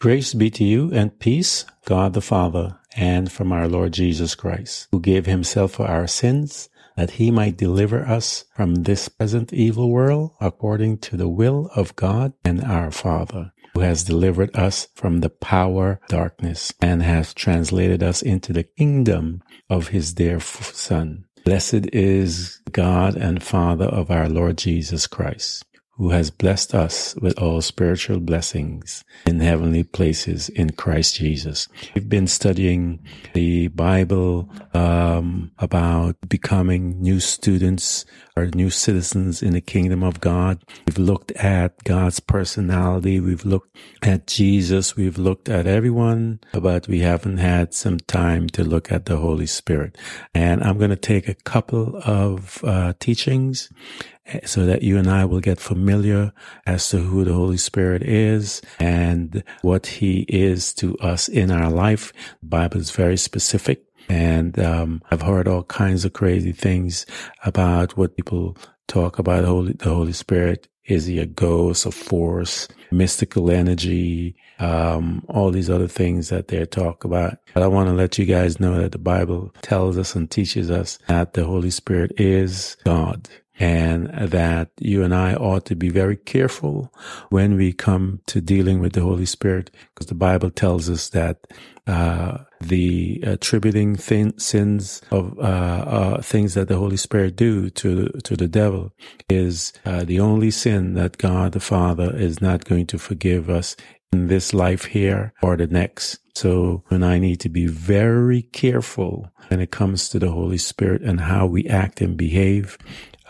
Grace be to you and peace, God the Father, and from our Lord Jesus Christ, who gave himself for our sins, that he might deliver us from this present evil world, according to the will of God and our Father, who has delivered us from the power darkness and has translated us into the kingdom of his dear Son. Blessed is God and Father of our Lord Jesus Christ who has blessed us with all spiritual blessings in heavenly places in Christ Jesus. We've been studying the Bible um, about becoming new students or new citizens in the kingdom of God. We've looked at God's personality. We've looked at Jesus. We've looked at everyone, but we haven't had some time to look at the Holy Spirit. And I'm going to take a couple of uh, teachings so that you and I will get familiar as to who the Holy Spirit is and what he is to us in our life. The Bible is very specific. And um, I've heard all kinds of crazy things about what people talk about Holy, the Holy Spirit. Is he a ghost, a force, mystical energy, um, all these other things that they talk about. But I want to let you guys know that the Bible tells us and teaches us that the Holy Spirit is God and that you and I ought to be very careful when we come to dealing with the Holy Spirit, because the Bible tells us that uh, the attributing thin, sins of uh, uh, things that the Holy Spirit do to to the devil is uh, the only sin that God the Father is not going to forgive us in this life here or the next. So, and I need to be very careful when it comes to the Holy Spirit and how we act and behave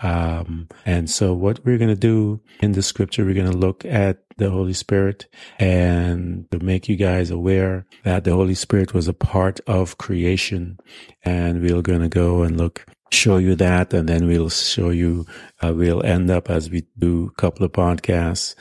um, and so what we're going to do in the scripture, we're going to look at the Holy Spirit and to make you guys aware that the Holy Spirit was a part of creation. And we're going to go and look, show you that. And then we'll show you, uh, we'll end up as we do a couple of podcasts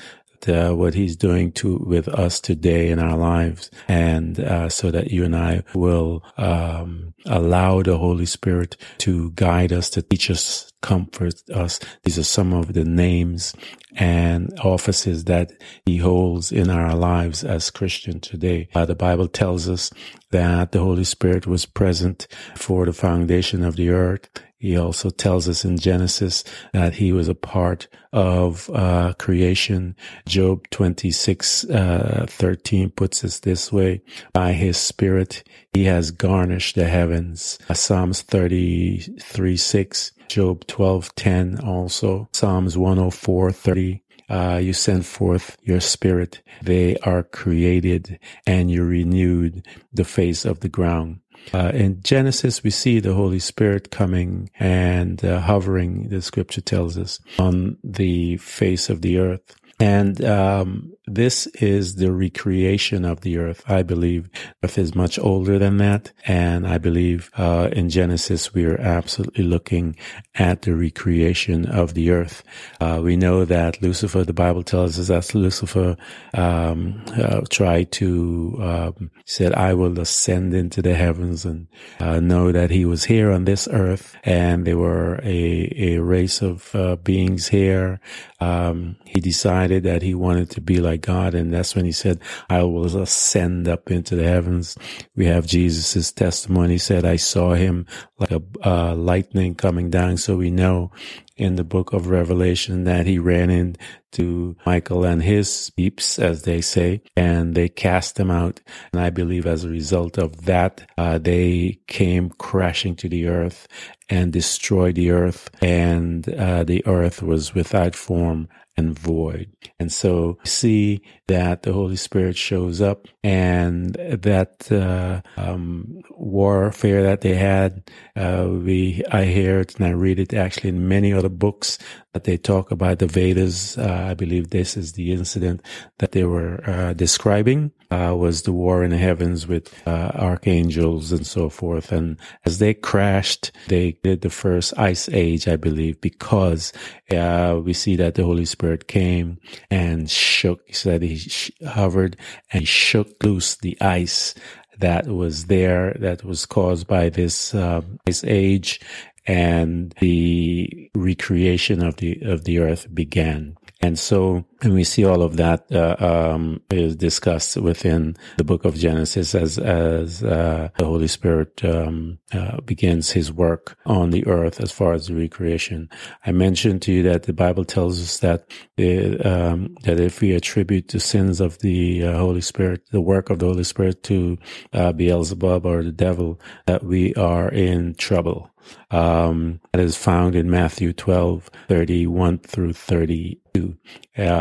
uh, what he's doing to with us today in our lives, and uh, so that you and I will um, allow the Holy Spirit to guide us, to teach us, comfort us. These are some of the names and offices that he holds in our lives as Christian today. Uh, the Bible tells us that the Holy Spirit was present for the foundation of the earth he also tells us in Genesis that he was a part of uh, creation. Job 26, uh, 13 puts us this way. By his spirit, he has garnished the heavens. Uh, Psalms 33, 6. Job 12, 10 also. Psalms 104, 30. Uh, you send forth your spirit. They are created and you renewed the face of the ground. Uh, in Genesis, we see the Holy Spirit coming and uh, hovering, the scripture tells us, on the face of the earth. And um, this is the recreation of the earth. I believe earth is much older than that. And I believe, uh, in Genesis, we are absolutely looking at the recreation of the earth. Uh, we know that Lucifer, the Bible tells us that Lucifer, um, uh, tried to, um, said, I will ascend into the heavens and, uh, know that he was here on this earth. And there were a, a race of, uh, beings here. Um, he decided that he wanted to be like God. And that's when he said, I will ascend up into the heavens. We have Jesus' testimony. He said, I saw him like a uh, lightning coming down. So we know in the book of Revelation that he ran into Michael and his peeps, as they say, and they cast them out. And I believe as a result of that, uh, they came crashing to the earth and destroyed the earth, and uh, the earth was without form and void. And so see that the Holy Spirit shows up and that uh, um, warfare that they had, uh, we I hear it and I read it actually in many other books that they talk about the Vedas. Uh, I believe this is the incident that they were uh, describing uh, was the war in the heavens with uh, archangels and so forth. And as they crashed, they did the first ice age, I believe, because we see that the Holy Spirit came and shook. He said he hovered and shook loose the ice that was there that was caused by this uh, ice age and the recreation of the of the earth began. And so, and we see all of that uh, um, is discussed within the book of Genesis as as uh, the Holy Spirit um, uh, begins His work on the earth as far as the recreation. I mentioned to you that the Bible tells us that the, um, that if we attribute the sins of the uh, Holy Spirit, the work of the Holy Spirit to uh, Beelzebub or the devil, that we are in trouble. Um, that is found in Matthew 12, 31 through 32.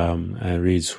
Um, and reads,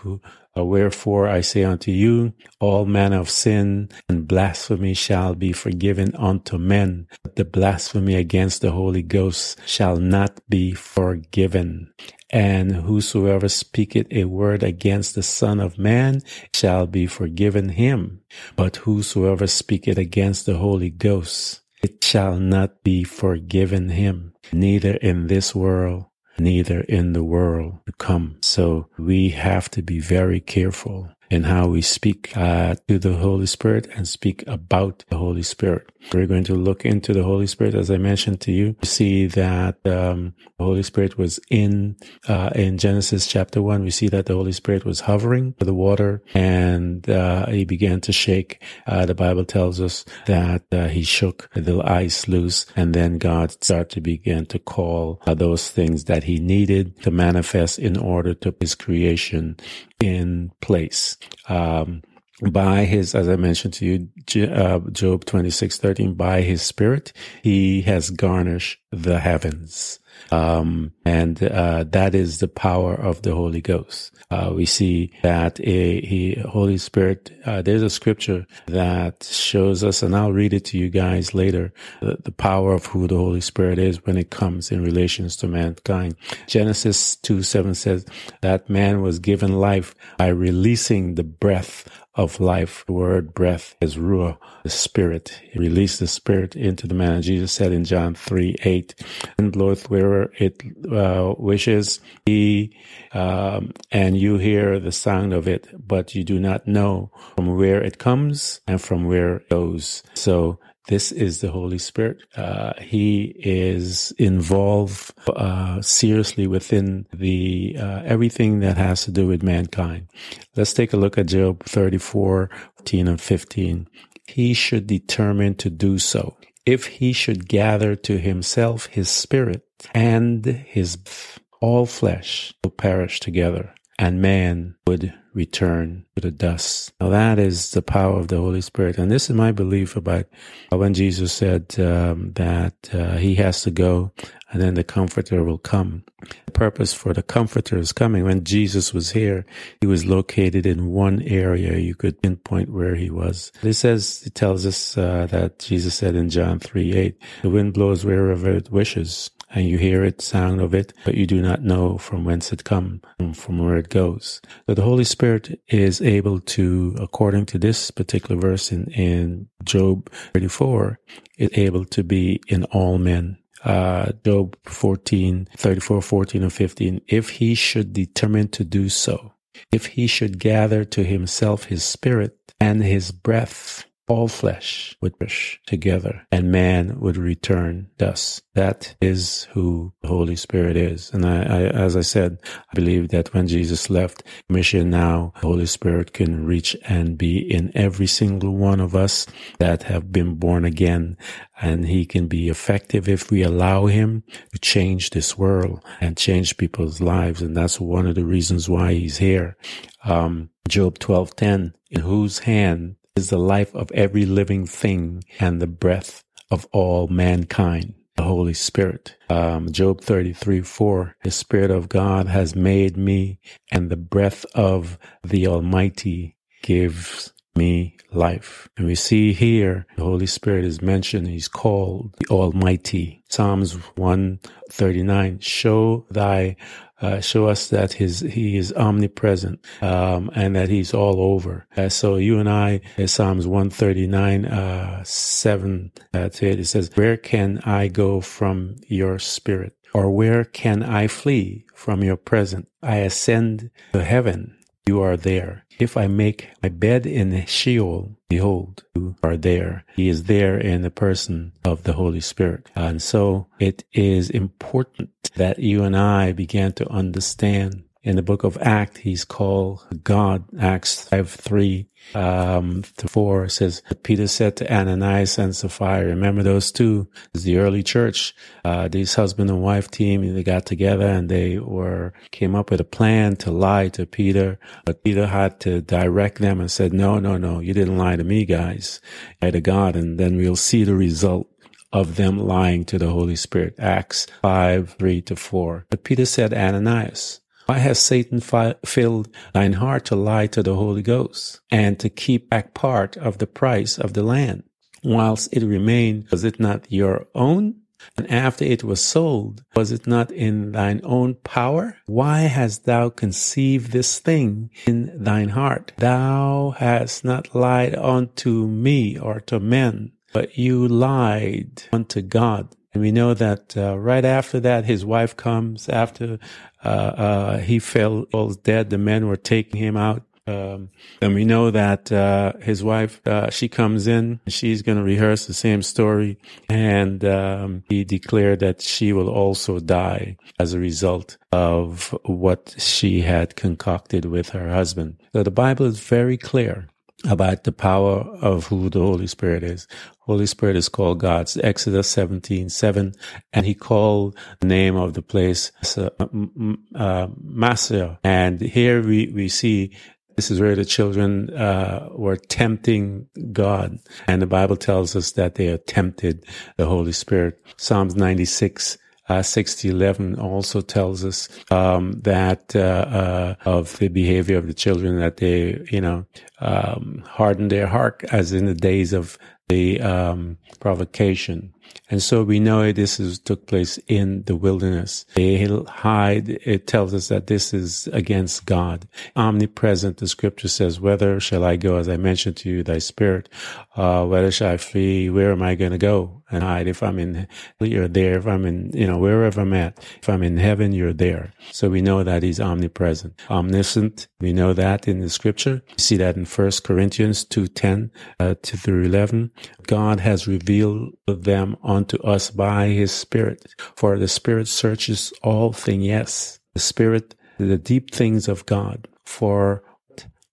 Wherefore I say unto you, all manner of sin and blasphemy shall be forgiven unto men, but the blasphemy against the Holy Ghost shall not be forgiven. And whosoever speaketh a word against the Son of Man shall be forgiven him. But whosoever speaketh against the Holy Ghost it shall not be forgiven him, neither in this world, neither in the world to come. So we have to be very careful in how we speak uh, to the Holy Spirit and speak about the Holy Spirit. We're going to look into the Holy Spirit, as I mentioned to you. We see that um, the Holy Spirit was in uh, in Genesis chapter one. We see that the Holy Spirit was hovering over the water, and uh, he began to shake. Uh, the Bible tells us that uh, he shook the ice loose, and then God started to begin to call uh, those things that he needed to manifest in order to his creation in place. Um, by his, as I mentioned to you, uh, Job 26, 13, by his spirit, he has garnished the heavens. Um, and, uh, that is the power of the Holy Ghost. Uh, we see that a, he, Holy Spirit, uh, there's a scripture that shows us, and I'll read it to you guys later, the, the power of who the Holy Spirit is when it comes in relations to mankind. Genesis 2, 7 says that man was given life by releasing the breath of life. The word breath is ruah, the spirit. He released the spirit into the man. Jesus said in John 3, 8, and bloweth wherever it uh, wishes. He, um, and you hear the sound of it, but you do not know from where it comes and from where it goes. So this is the Holy Spirit. Uh, he is involved uh, seriously within the uh, everything that has to do with mankind. Let's take a look at Job 34, 14 and 15. He should determine to do so. If he should gather to himself his spirit and his all flesh will perish together and man would return to the dust. Now that is the power of the Holy Spirit. And this is my belief about when Jesus said um, that uh, he has to go and then the comforter will come. The purpose for the comforter is coming. When Jesus was here, he was located in one area. You could pinpoint where he was. It says, it tells us uh, that Jesus said in John 3, 8, the wind blows wherever it wishes and you hear it, sound of it, but you do not know from whence it comes, from where it goes. So the Holy Spirit is able to, according to this particular verse in, in Job 34, is able to be in all men. Uh, Job 14, 34, 14, and 15. If he should determine to do so, if he should gather to himself his spirit and his breath, all flesh would perish together and man would return thus. That is who the Holy Spirit is. And I, I, as I said, I believe that when Jesus left mission now, the Holy Spirit can reach and be in every single one of us that have been born again. And he can be effective if we allow him to change this world and change people's lives. And that's one of the reasons why he's here. Um, Job 12:10 in whose hand is the life of every living thing and the breath of all mankind. The Holy Spirit. Um, Job 33, 4. The Spirit of God has made me and the breath of the Almighty gives me life. And we see here the Holy Spirit is mentioned. He's called the Almighty. Psalms 139. Show thy uh, show us that his he is omnipresent um, and that he's all over. Uh, so you and I, Psalms one thirty nine uh, seven uh, to it, it says, "Where can I go from your spirit, or where can I flee from your presence? I ascend to heaven." You are there. If I make my bed in Sheol, behold, you are there. He is there in the person of the Holy Spirit. And so it is important that you and I began to understand in the book of Acts, he's called God. Acts 5 3 um, to 4 says, Peter said to Ananias and Sapphira, remember those two? It's the early church. Uh, these husband and wife team, they got together and they were, came up with a plan to lie to Peter. But Peter had to direct them and said, no, no, no, you didn't lie to me, guys. Lie to God. And then we'll see the result of them lying to the Holy Spirit. Acts 5, 3 to 4. But Peter said, Ananias, why has Satan fi- filled thine heart to lie to the Holy Ghost and to keep back part of the price of the land? Whilst it remained, was it not your own? And after it was sold, was it not in thine own power? Why hast thou conceived this thing in thine heart? Thou hast not lied unto me or to men, but you lied unto God. And we know that uh, right after that, his wife comes. After uh, uh, he fell, falls dead, the men were taking him out. Um, and we know that uh, his wife, uh, she comes in. She's going to rehearse the same story, and um, he declared that she will also die as a result of what she had concocted with her husband. So the Bible is very clear about the power of who the Holy Spirit is. Holy Spirit is called God's Exodus 17, 7, and he called the name of the place uh, uh And here we, we see this is where the children uh, were tempting God. And the Bible tells us that they tempted the Holy Spirit. Psalms 96 uh, 6011 also tells us um, that uh, uh, of the behavior of the children that they, you know, um, harden their heart as in the days of the um, provocation. And so we know this is, took place in the wilderness. They hide. It tells us that this is against God. Omnipresent, the scripture says, whether shall I go, as I mentioned to you, thy spirit, uh, whether shall I flee, where am I going to go and hide? If I'm in, you're there. If I'm in, you know, wherever I'm at, if I'm in heaven, you're there. So we know that he's omnipresent. Omniscient, we know that in the scripture. You see that in First Corinthians 2.10 uh, to through 11. God has revealed them unto us by his spirit. For the spirit searches all things. Yes, the spirit, the deep things of God. For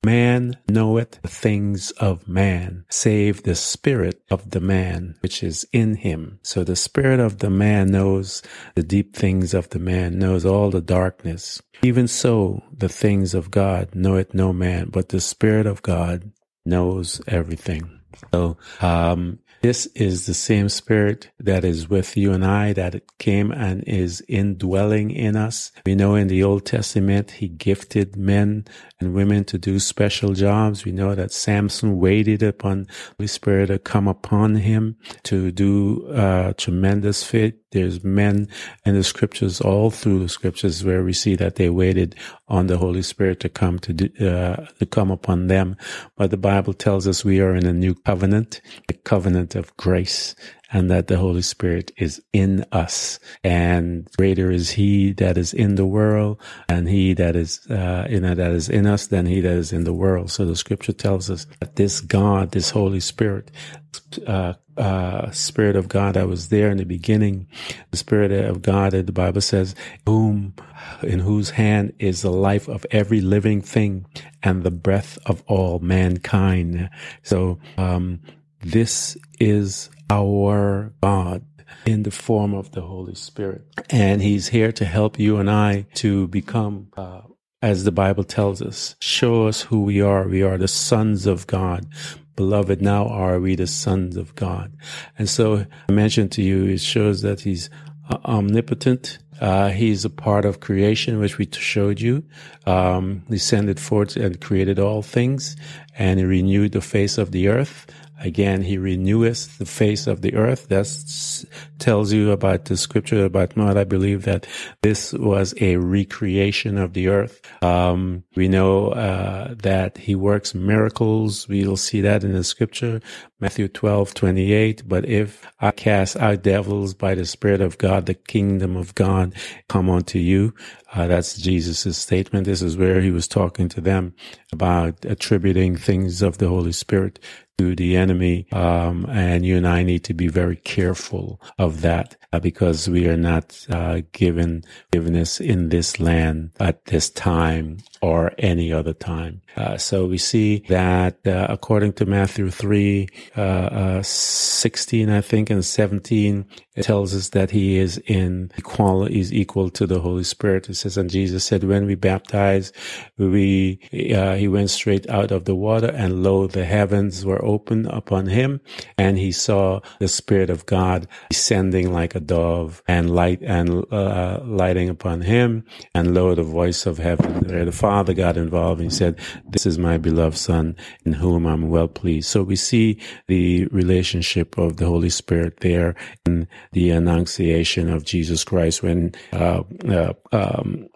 Man knoweth the things of man, save the spirit of the man which is in him. So the spirit of the man knows the deep things of the man, knows all the darkness. Even so, the things of God knoweth no man, but the spirit of God knows everything. So, um, this is the same spirit that is with you and I, that came and is indwelling in us. We know in the Old Testament, he gifted men and women to do special jobs. We know that Samson waited upon the Spirit to come upon him to do uh, tremendous fit. There's men in the scriptures, all through the scriptures, where we see that they waited on the Holy Spirit to come to uh, to come upon them. But the Bible tells us we are in a new covenant, a covenant of grace, and that the Holy Spirit is in us. And greater is He that is in the world, and He that is uh, in that is in us than He that is in the world. So the Scripture tells us that this God, this Holy Spirit, uh, uh, Spirit of God that was there in the beginning, the Spirit of God that the Bible says, whom, in whose hand is the life of every living thing and the breath of all mankind. So, um, this is our God in the form of the Holy Spirit. And He's here to help you and I to become, uh, as the Bible tells us, show us who we are. We are the sons of God. Beloved, now are we the sons of God. And so I mentioned to you, it shows that He's uh, omnipotent. Uh, he's a part of creation, which we showed you. Um, he sent it forth and created all things, and he renewed the face of the earth. Again, he reneweth the face of the earth. That tells you about the scripture about Noah. I believe that this was a recreation of the earth. Um, we know uh, that he works miracles. We'll see that in the scripture, Matthew 12, 28. But if I cast out devils by the Spirit of God, the kingdom of God come unto you. Uh, that's Jesus' statement. This is where he was talking to them about attributing things of the Holy Spirit to the enemy. Um, and you and I need to be very careful of that uh, because we are not uh, given forgiveness in this land at this time or any other time. Uh, so we see that uh, according to Matthew 3, uh, uh, 16, I think, and 17, it tells us that he is in equality, is equal to the Holy Spirit. It says, and Jesus said, when we baptize, we, he went straight out of the water and lo, the heavens were opened upon him and he saw the Spirit of God descending like a dove and light and uh, lighting upon him. And lo, the voice of heaven, where the Father got involved. And he said, "This is my beloved Son, in whom I'm well pleased." So we see the relationship of the Holy Spirit there in the Annunciation of Jesus Christ when uh, uh, um,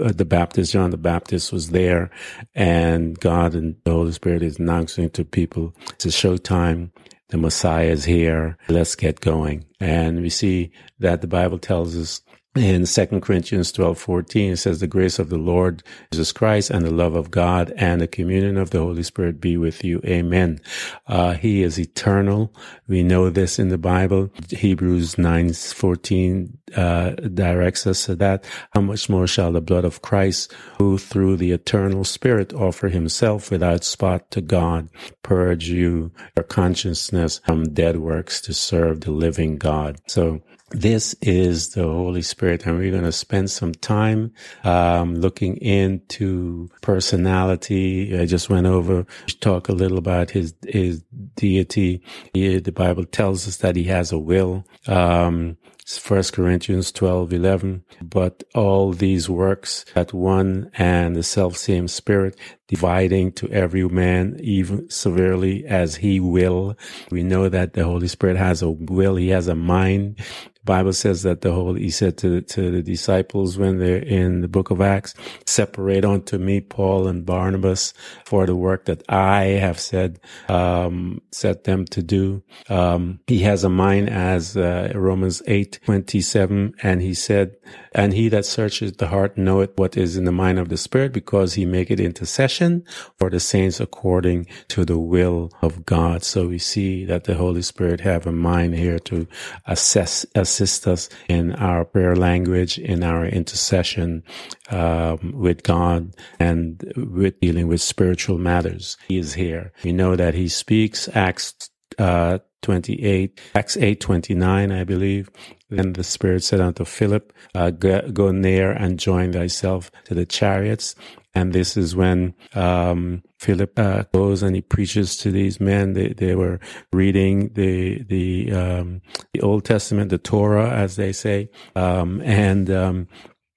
uh, the Baptist, John the Baptist was there and God and the Holy Spirit is announcing to people, it's a showtime the Messiah is here. Let's get going. And we see that the Bible tells us in 2 Corinthians 12, 14, it says, the grace of the Lord Jesus Christ and the love of God and the communion of the Holy Spirit be with you. Amen. Uh, he is eternal. We know this in the Bible. Hebrews 9, 14, uh, directs us to that. How much more shall the blood of Christ, who through the eternal Spirit offer himself without spot to God, purge you, your consciousness from dead works to serve the living God. So, this is the Holy Spirit, and we're going to spend some time um, looking into personality. I just went over talk a little about his his deity. He, the Bible tells us that he has a will. Um, First Corinthians 12, 11. But all these works at one and the self same spirit, dividing to every man even severely as he will. We know that the Holy Spirit has a will. He has a mind. Bible says that the Holy, he said to, to the disciples when they're in the book of Acts, separate unto me Paul and Barnabas for the work that I have said, um, set them to do. Um, he has a mind as, uh, Romans 8, 27, and he said, and he that searches the heart knoweth what is in the mind of the Spirit because he make it intercession for the saints according to the will of God. So we see that the Holy Spirit have a mind here to assess, assist us in our prayer language, in our intercession um, with God and with dealing with spiritual matters. He is here. We know that he speaks Acts uh, 28, Acts 8, 29, I believe. Then the Spirit said unto Philip, uh, go, go near and join thyself to the chariots. And this is when um, Philip uh, goes and he preaches to these men. They, they were reading the the um, the Old Testament, the Torah, as they say, um, and um,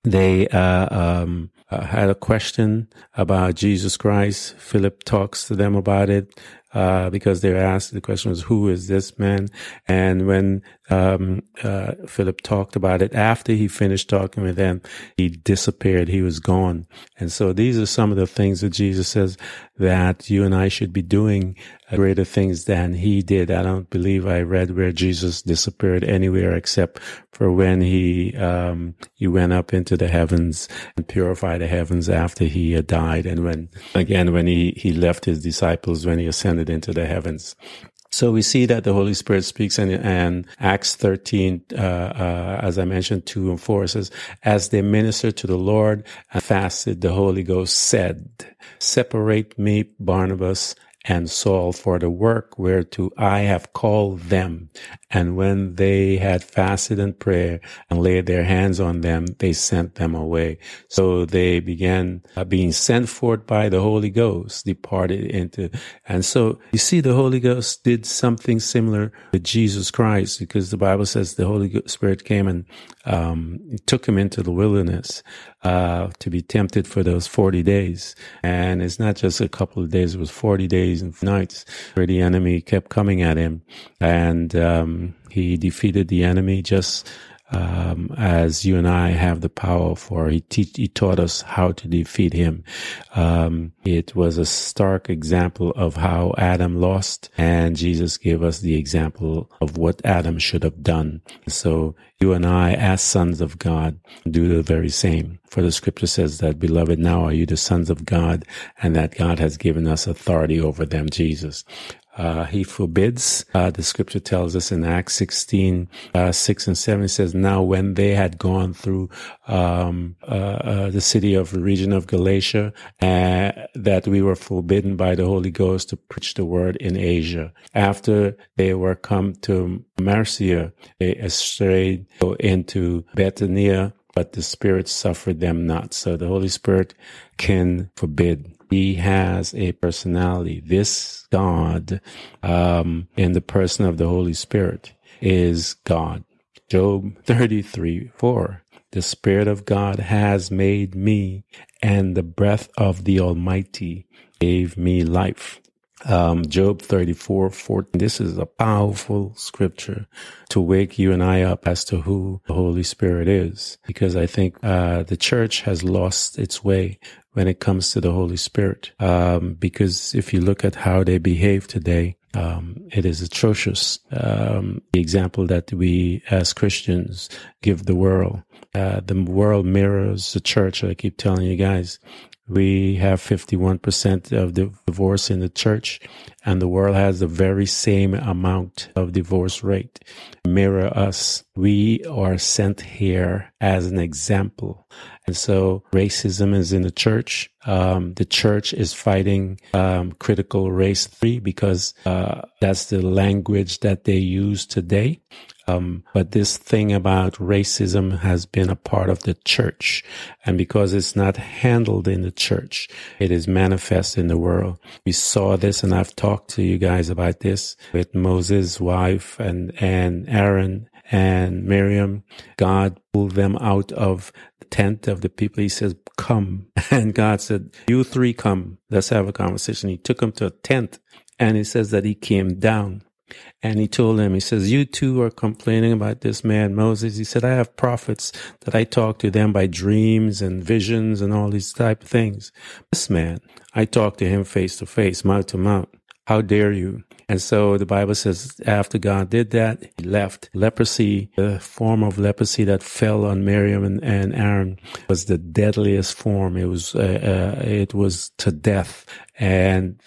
they uh, um, uh, had a question about Jesus Christ. Philip talks to them about it uh, because they were asked the question was, "Who is this man?" And when um, uh, Philip talked about it after he finished talking with them, he disappeared. He was gone. And so these are some of the things that Jesus says that you and I should be doing greater things than he did. I don't believe I read where Jesus disappeared anywhere except for when he um, he went up into the heavens and purified the heavens after he had died, and when again when he he left his disciples when he ascended into the heavens. So we see that the Holy Spirit speaks in Acts 13, uh, uh, as I mentioned, 2 and 4 says, as they ministered to the Lord and fasted, the Holy Ghost said, separate me, Barnabas, and Saul for the work whereto I have called them. And when they had fasted and prayed and laid their hands on them, they sent them away. So they began uh, being sent forth by the Holy Ghost, departed into, and so you see the Holy Ghost did something similar with Jesus Christ because the Bible says the Holy Spirit came and um, took him into the wilderness uh, to be tempted for those 40 days. And it's not just a couple of days, it was 40 days and nights where the enemy kept coming at him. And um, he defeated the enemy just um, as you and I have the power for. He, te- he taught us how to defeat him. Um, it was a stark example of how Adam lost, and Jesus gave us the example of what Adam should have done. So you and I, as sons of God, do the very same. For the scripture says that, beloved, now are you the sons of God, and that God has given us authority over them, Jesus uh, he forbids. Uh, the scripture tells us in Acts 16, uh, 6 and 7 says, Now when they had gone through um, uh, uh, the city of the region of Galatia, uh, that we were forbidden by the Holy Ghost to preach the word in Asia. After they were come to Marcia, they strayed into Bithynia, but the Spirit suffered them not. So the Holy Spirit can forbid he has a personality. This God, um, in the person of the Holy Spirit is God. Job 33, 4. The Spirit of God has made me and the breath of the Almighty gave me life. Um, Job 34, 14. This is a powerful scripture to wake you and I up as to who the Holy Spirit is, because I think, uh, the church has lost its way when it comes to the Holy Spirit. Um, because if you look at how they behave today, um, it is atrocious. Um, the example that we as Christians give the world, uh, the world mirrors the church. I keep telling you guys, we have 51% of the divorce in the church and the world has the very same amount of divorce rate. Mirror us. We are sent here as an example. And so racism is in the church. Um, the church is fighting um, critical race theory because uh, that's the language that they use today. Um, but this thing about racism has been a part of the church. And because it's not handled in the church, it is manifest in the world. We saw this and I've talked to you guys about this with Moses' wife and, and Aaron and Miriam. God pulled them out of the tent of the people. He says, come. And God said, you three come. Let's have a conversation. He took them to a tent and he says that he came down and he told them, he says, you two are complaining about this man, Moses. He said, I have prophets that I talk to them by dreams and visions and all these type of things. This man, I talk to him face to face, mouth to mouth. How dare you? And so the Bible says after God did that, he left leprosy, the form of leprosy that fell on Miriam and, and Aaron was the deadliest form. It was, uh, uh, it was to death and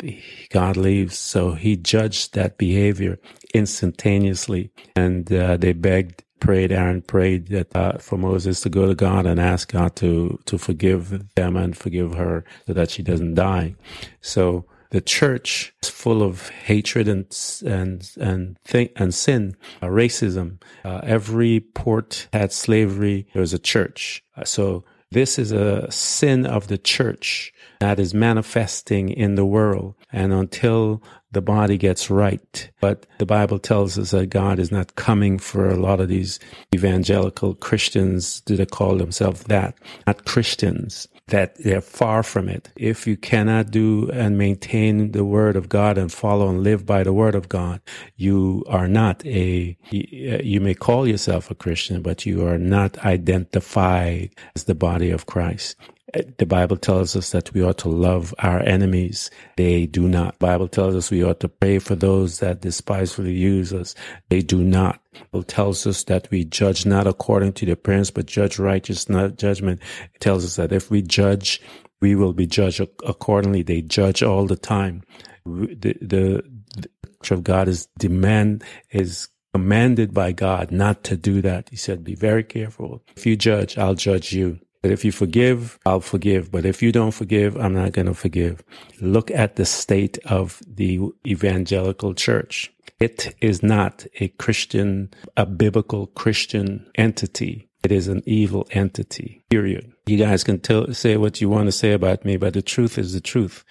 God leaves. So he judged that behavior instantaneously and, uh, they begged prayed, Aaron prayed that uh, for Moses to go to God and ask God to to forgive them and forgive her so that she doesn't die. So the church is full of hatred and and and and sin, uh, racism. Uh, every port had slavery. There was a church. Uh, so this is a sin of the church that is manifesting in the world. And until the body gets right. But the Bible tells us that God is not coming for a lot of these evangelical Christians. Do they call themselves that? Not Christians. That they're far from it. If you cannot do and maintain the word of God and follow and live by the word of God, you are not a, you may call yourself a Christian, but you are not identified as the body of Christ. The Bible tells us that we ought to love our enemies. They do not. Bible tells us we ought to pray for those that despisefully use us. They do not. Bible tells us that we judge not according to the appearance, but judge righteous, not judgment. It tells us that if we judge, we will be judged accordingly. They judge all the time. The, the, the church of God is demand, is commanded by God not to do that. He said, be very careful. If you judge, I'll judge you. But if you forgive, I'll forgive. But if you don't forgive, I'm not going to forgive. Look at the state of the evangelical church. It is not a Christian, a biblical Christian entity. It is an evil entity, period. You guys can tell, say what you want to say about me, but the truth is the truth.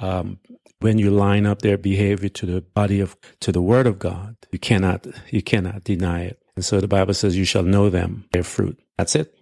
Um, when you line up their behavior to the body of, to the word of God, you cannot, you cannot deny it. And so the Bible says you shall know them, their fruit. That's it.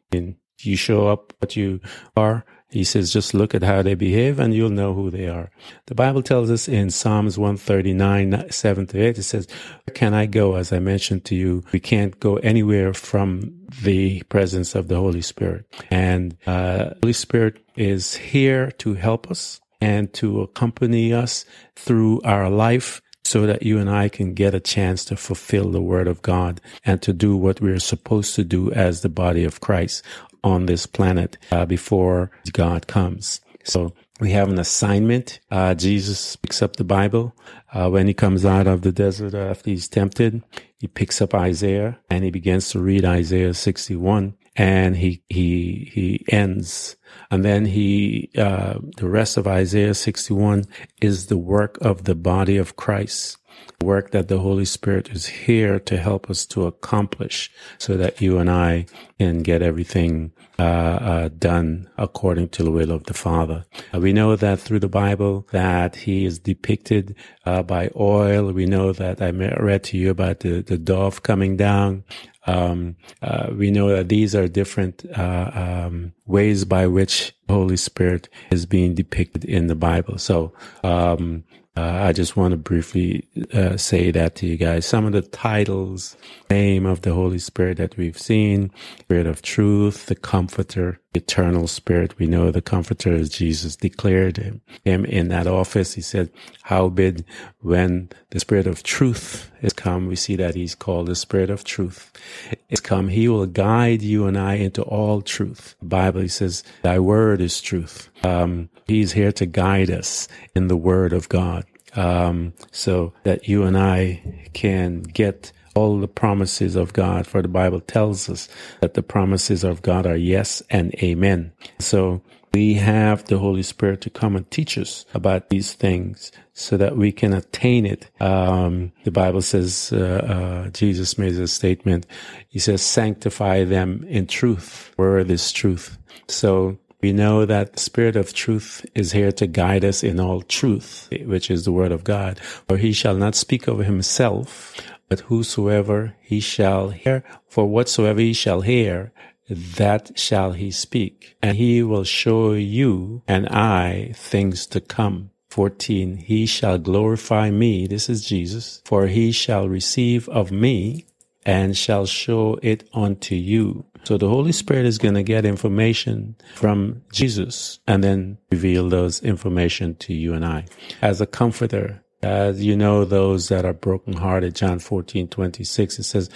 You show up what you are. He says, just look at how they behave and you'll know who they are. The Bible tells us in Psalms 139, 7 to 8, it says, can I go? As I mentioned to you, we can't go anywhere from the presence of the Holy Spirit. And, uh, Holy Spirit is here to help us and to accompany us through our life so that you and I can get a chance to fulfill the word of God and to do what we're supposed to do as the body of Christ on this planet uh, before God comes. So we have an assignment. Uh, Jesus picks up the Bible uh, when he comes out of the desert after he's tempted. He picks up Isaiah and he begins to read Isaiah 61 and he he he ends and then he uh, the rest of Isaiah 61 is the work of the body of Christ work that the Holy Spirit is here to help us to accomplish so that you and I can get everything uh, uh, done according to the will of the Father. Uh, we know that through the Bible that he is depicted uh, by oil. We know that I read to you about the, the dove coming down. Um, uh, we know that these are different uh, um, ways by which Holy Spirit is being depicted in the Bible. So um, uh, I just want to briefly uh, say that to you guys. Some of the titles, name of the Holy Spirit that we've seen, Spirit of Truth, the Comforter, Eternal Spirit. We know the Comforter is Jesus declared him, in that office. He said, "Howbeit when the Spirit of Truth is come, we see that he's called the Spirit of Truth. It's come. He will guide you and I into all truth. The Bible he says, "Thy word is truth." Um, he's here to guide us in the Word of God um, so that you and I can get all the promises of God. For the Bible tells us that the promises of God are yes and amen. So we have the Holy Spirit to come and teach us about these things so that we can attain it. Um, the Bible says, uh, uh, Jesus made a statement. He says, sanctify them in truth. Word is truth. So we know that the Spirit of truth is here to guide us in all truth, which is the Word of God. For he shall not speak of himself, but whosoever he shall hear, for whatsoever he shall hear, that shall he speak. And he will show you and I things to come. 14. He shall glorify me. This is Jesus. For he shall receive of me and shall show it unto you. So the Holy Spirit is going to get information from Jesus and then reveal those information to you and I. As a comforter, as you know, those that are brokenhearted, John 14, 26, it says,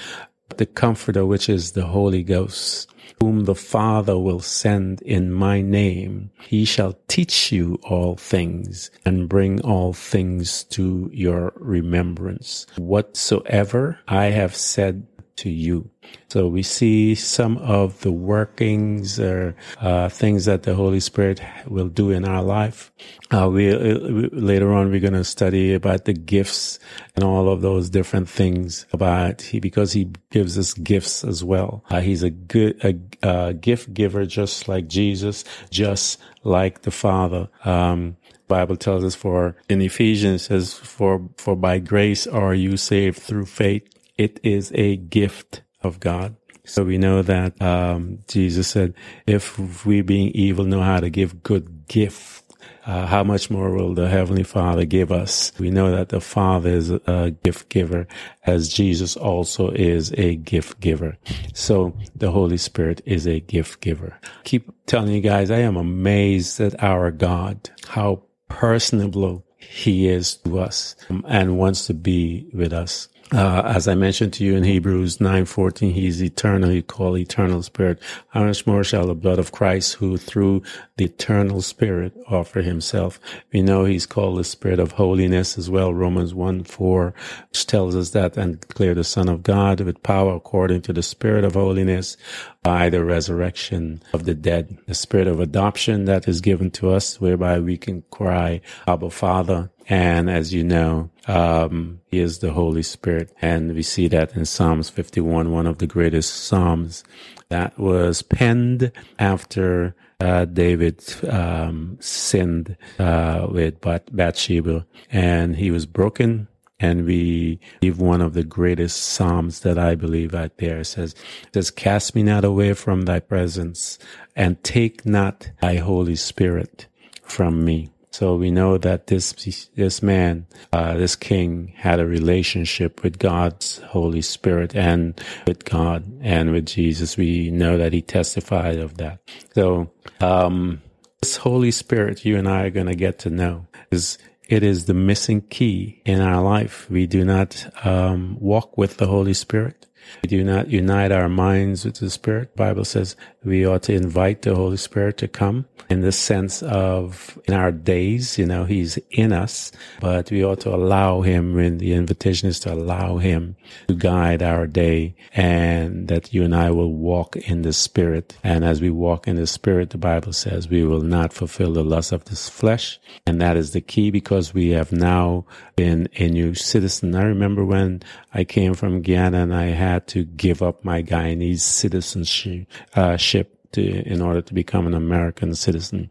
the comforter, which is the Holy Ghost, whom the Father will send in my name, he shall teach you all things and bring all things to your remembrance. Whatsoever I have said to you. So we see some of the workings or uh, things that the Holy Spirit will do in our life. Uh, we, uh, later on we're going to study about the gifts and all of those different things about he because he gives us gifts as well. Uh, he's a good a, a, gift giver, just like Jesus, just like the Father. Um, Bible tells us for in Ephesians says for for by grace are you saved through faith it is a gift of God. So we know that um, Jesus said, if we being evil know how to give good gift, uh, how much more will the Heavenly Father give us? We know that the Father is a gift giver as Jesus also is a gift giver. So the Holy Spirit is a gift giver. Keep telling you guys, I am amazed at our God, how personable he is to us and wants to be with us. Uh, as I mentioned to you in Hebrews 9:14, he's eternally called eternal spirit. How much more shall the blood of Christ, who through the eternal spirit offer himself? We know he's called the spirit of holiness as well. Romans 1:4, which tells us that and declare the son of God with power according to the spirit of holiness by the resurrection of the dead, the spirit of adoption that is given to us, whereby we can cry, Abba Father. And as you know, um, he is the Holy Spirit. And we see that in Psalms 51, one of the greatest Psalms that was penned after uh, David um, sinned uh, with Bathsheba and he was broken and we leave one of the greatest psalms that I believe out there. It says, it says, cast me not away from thy presence and take not thy Holy Spirit from me. So we know that this this man, uh, this king, had a relationship with God's Holy Spirit and with God and with Jesus. We know that he testified of that. So um, this Holy Spirit, you and I are going to get to know is it is the missing key in our life. We do not um, walk with the Holy Spirit. We do not unite our minds with the Spirit. The Bible says we ought to invite the Holy Spirit to come in the sense of in our days, you know, He's in us, but we ought to allow Him when the invitation is to allow Him to guide our day and that you and I will walk in the Spirit. And as we walk in the Spirit, the Bible says we will not fulfill the lust of this flesh. And that is the key because we have now been a new citizen. I remember when I came from Guyana and I had to give up my Guyanese citizenship uh, to, in order to become an American citizen.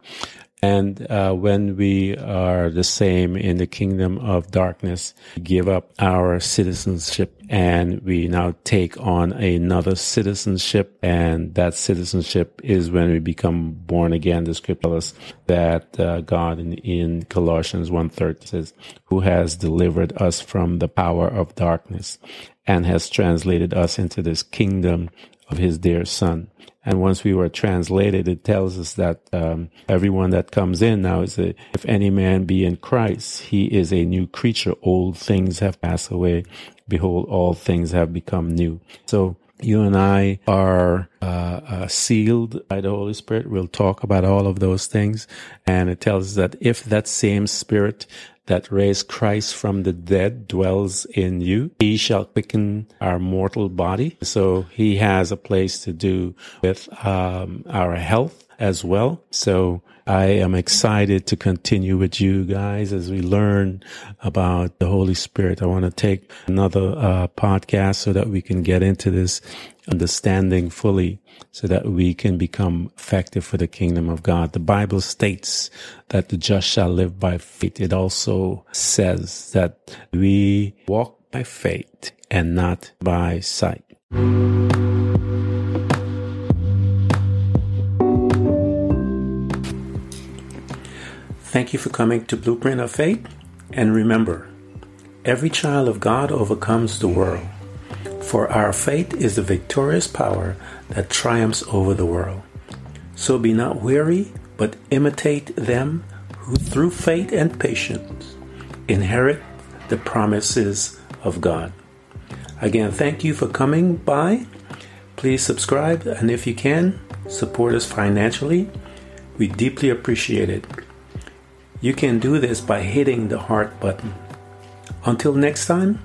And uh, when we are the same in the kingdom of darkness, give up our citizenship and we now take on another citizenship. And that citizenship is when we become born again. The scripture tells us that uh, God in, in Colossians 1.30 says, who has delivered us from the power of darkness and has translated us into this kingdom of his dear son. And once we were translated, it tells us that um, everyone that comes in now is a, if any man be in Christ, he is a new creature. Old things have passed away. Behold, all things have become new. So you and I are uh, uh, sealed by the Holy Spirit. We'll talk about all of those things. And it tells us that if that same Spirit that raised Christ from the dead dwells in you, he shall quicken our mortal body. So he has a place to do with um, our health as well. So I am excited to continue with you guys as we learn about the Holy Spirit. I want to take another uh, podcast so that we can get into this understanding fully so that we can become effective for the kingdom of God. The Bible states that the just shall live by faith. It also says that we walk by faith and not by sight. Thank you for coming to Blueprint of Faith. And remember, every child of God overcomes the world. For our faith is the victorious power that triumphs over the world. So be not weary, but imitate them who through faith and patience inherit the promises of God. Again, thank you for coming by. Please subscribe, and if you can, support us financially. We deeply appreciate it. You can do this by hitting the heart button. Until next time,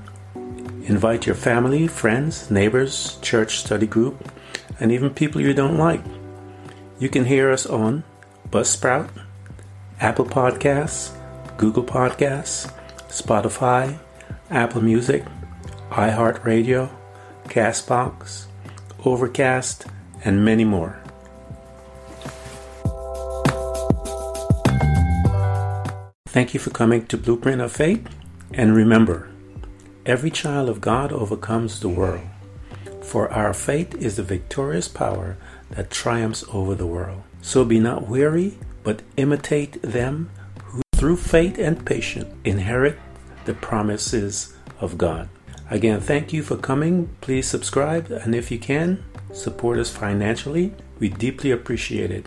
invite your family, friends, neighbors, church study group, and even people you don't like. You can hear us on Buzzsprout, Apple Podcasts, Google Podcasts, Spotify, Apple Music, iHeartRadio, Castbox, Overcast, and many more. Thank you for coming to Blueprint of Faith, and remember, every child of God overcomes the world. For our faith is the victorious power that triumphs over the world. So be not weary, but imitate them who through faith and patience inherit the promises of God. Again, thank you for coming. Please subscribe, and if you can, support us financially. We deeply appreciate it.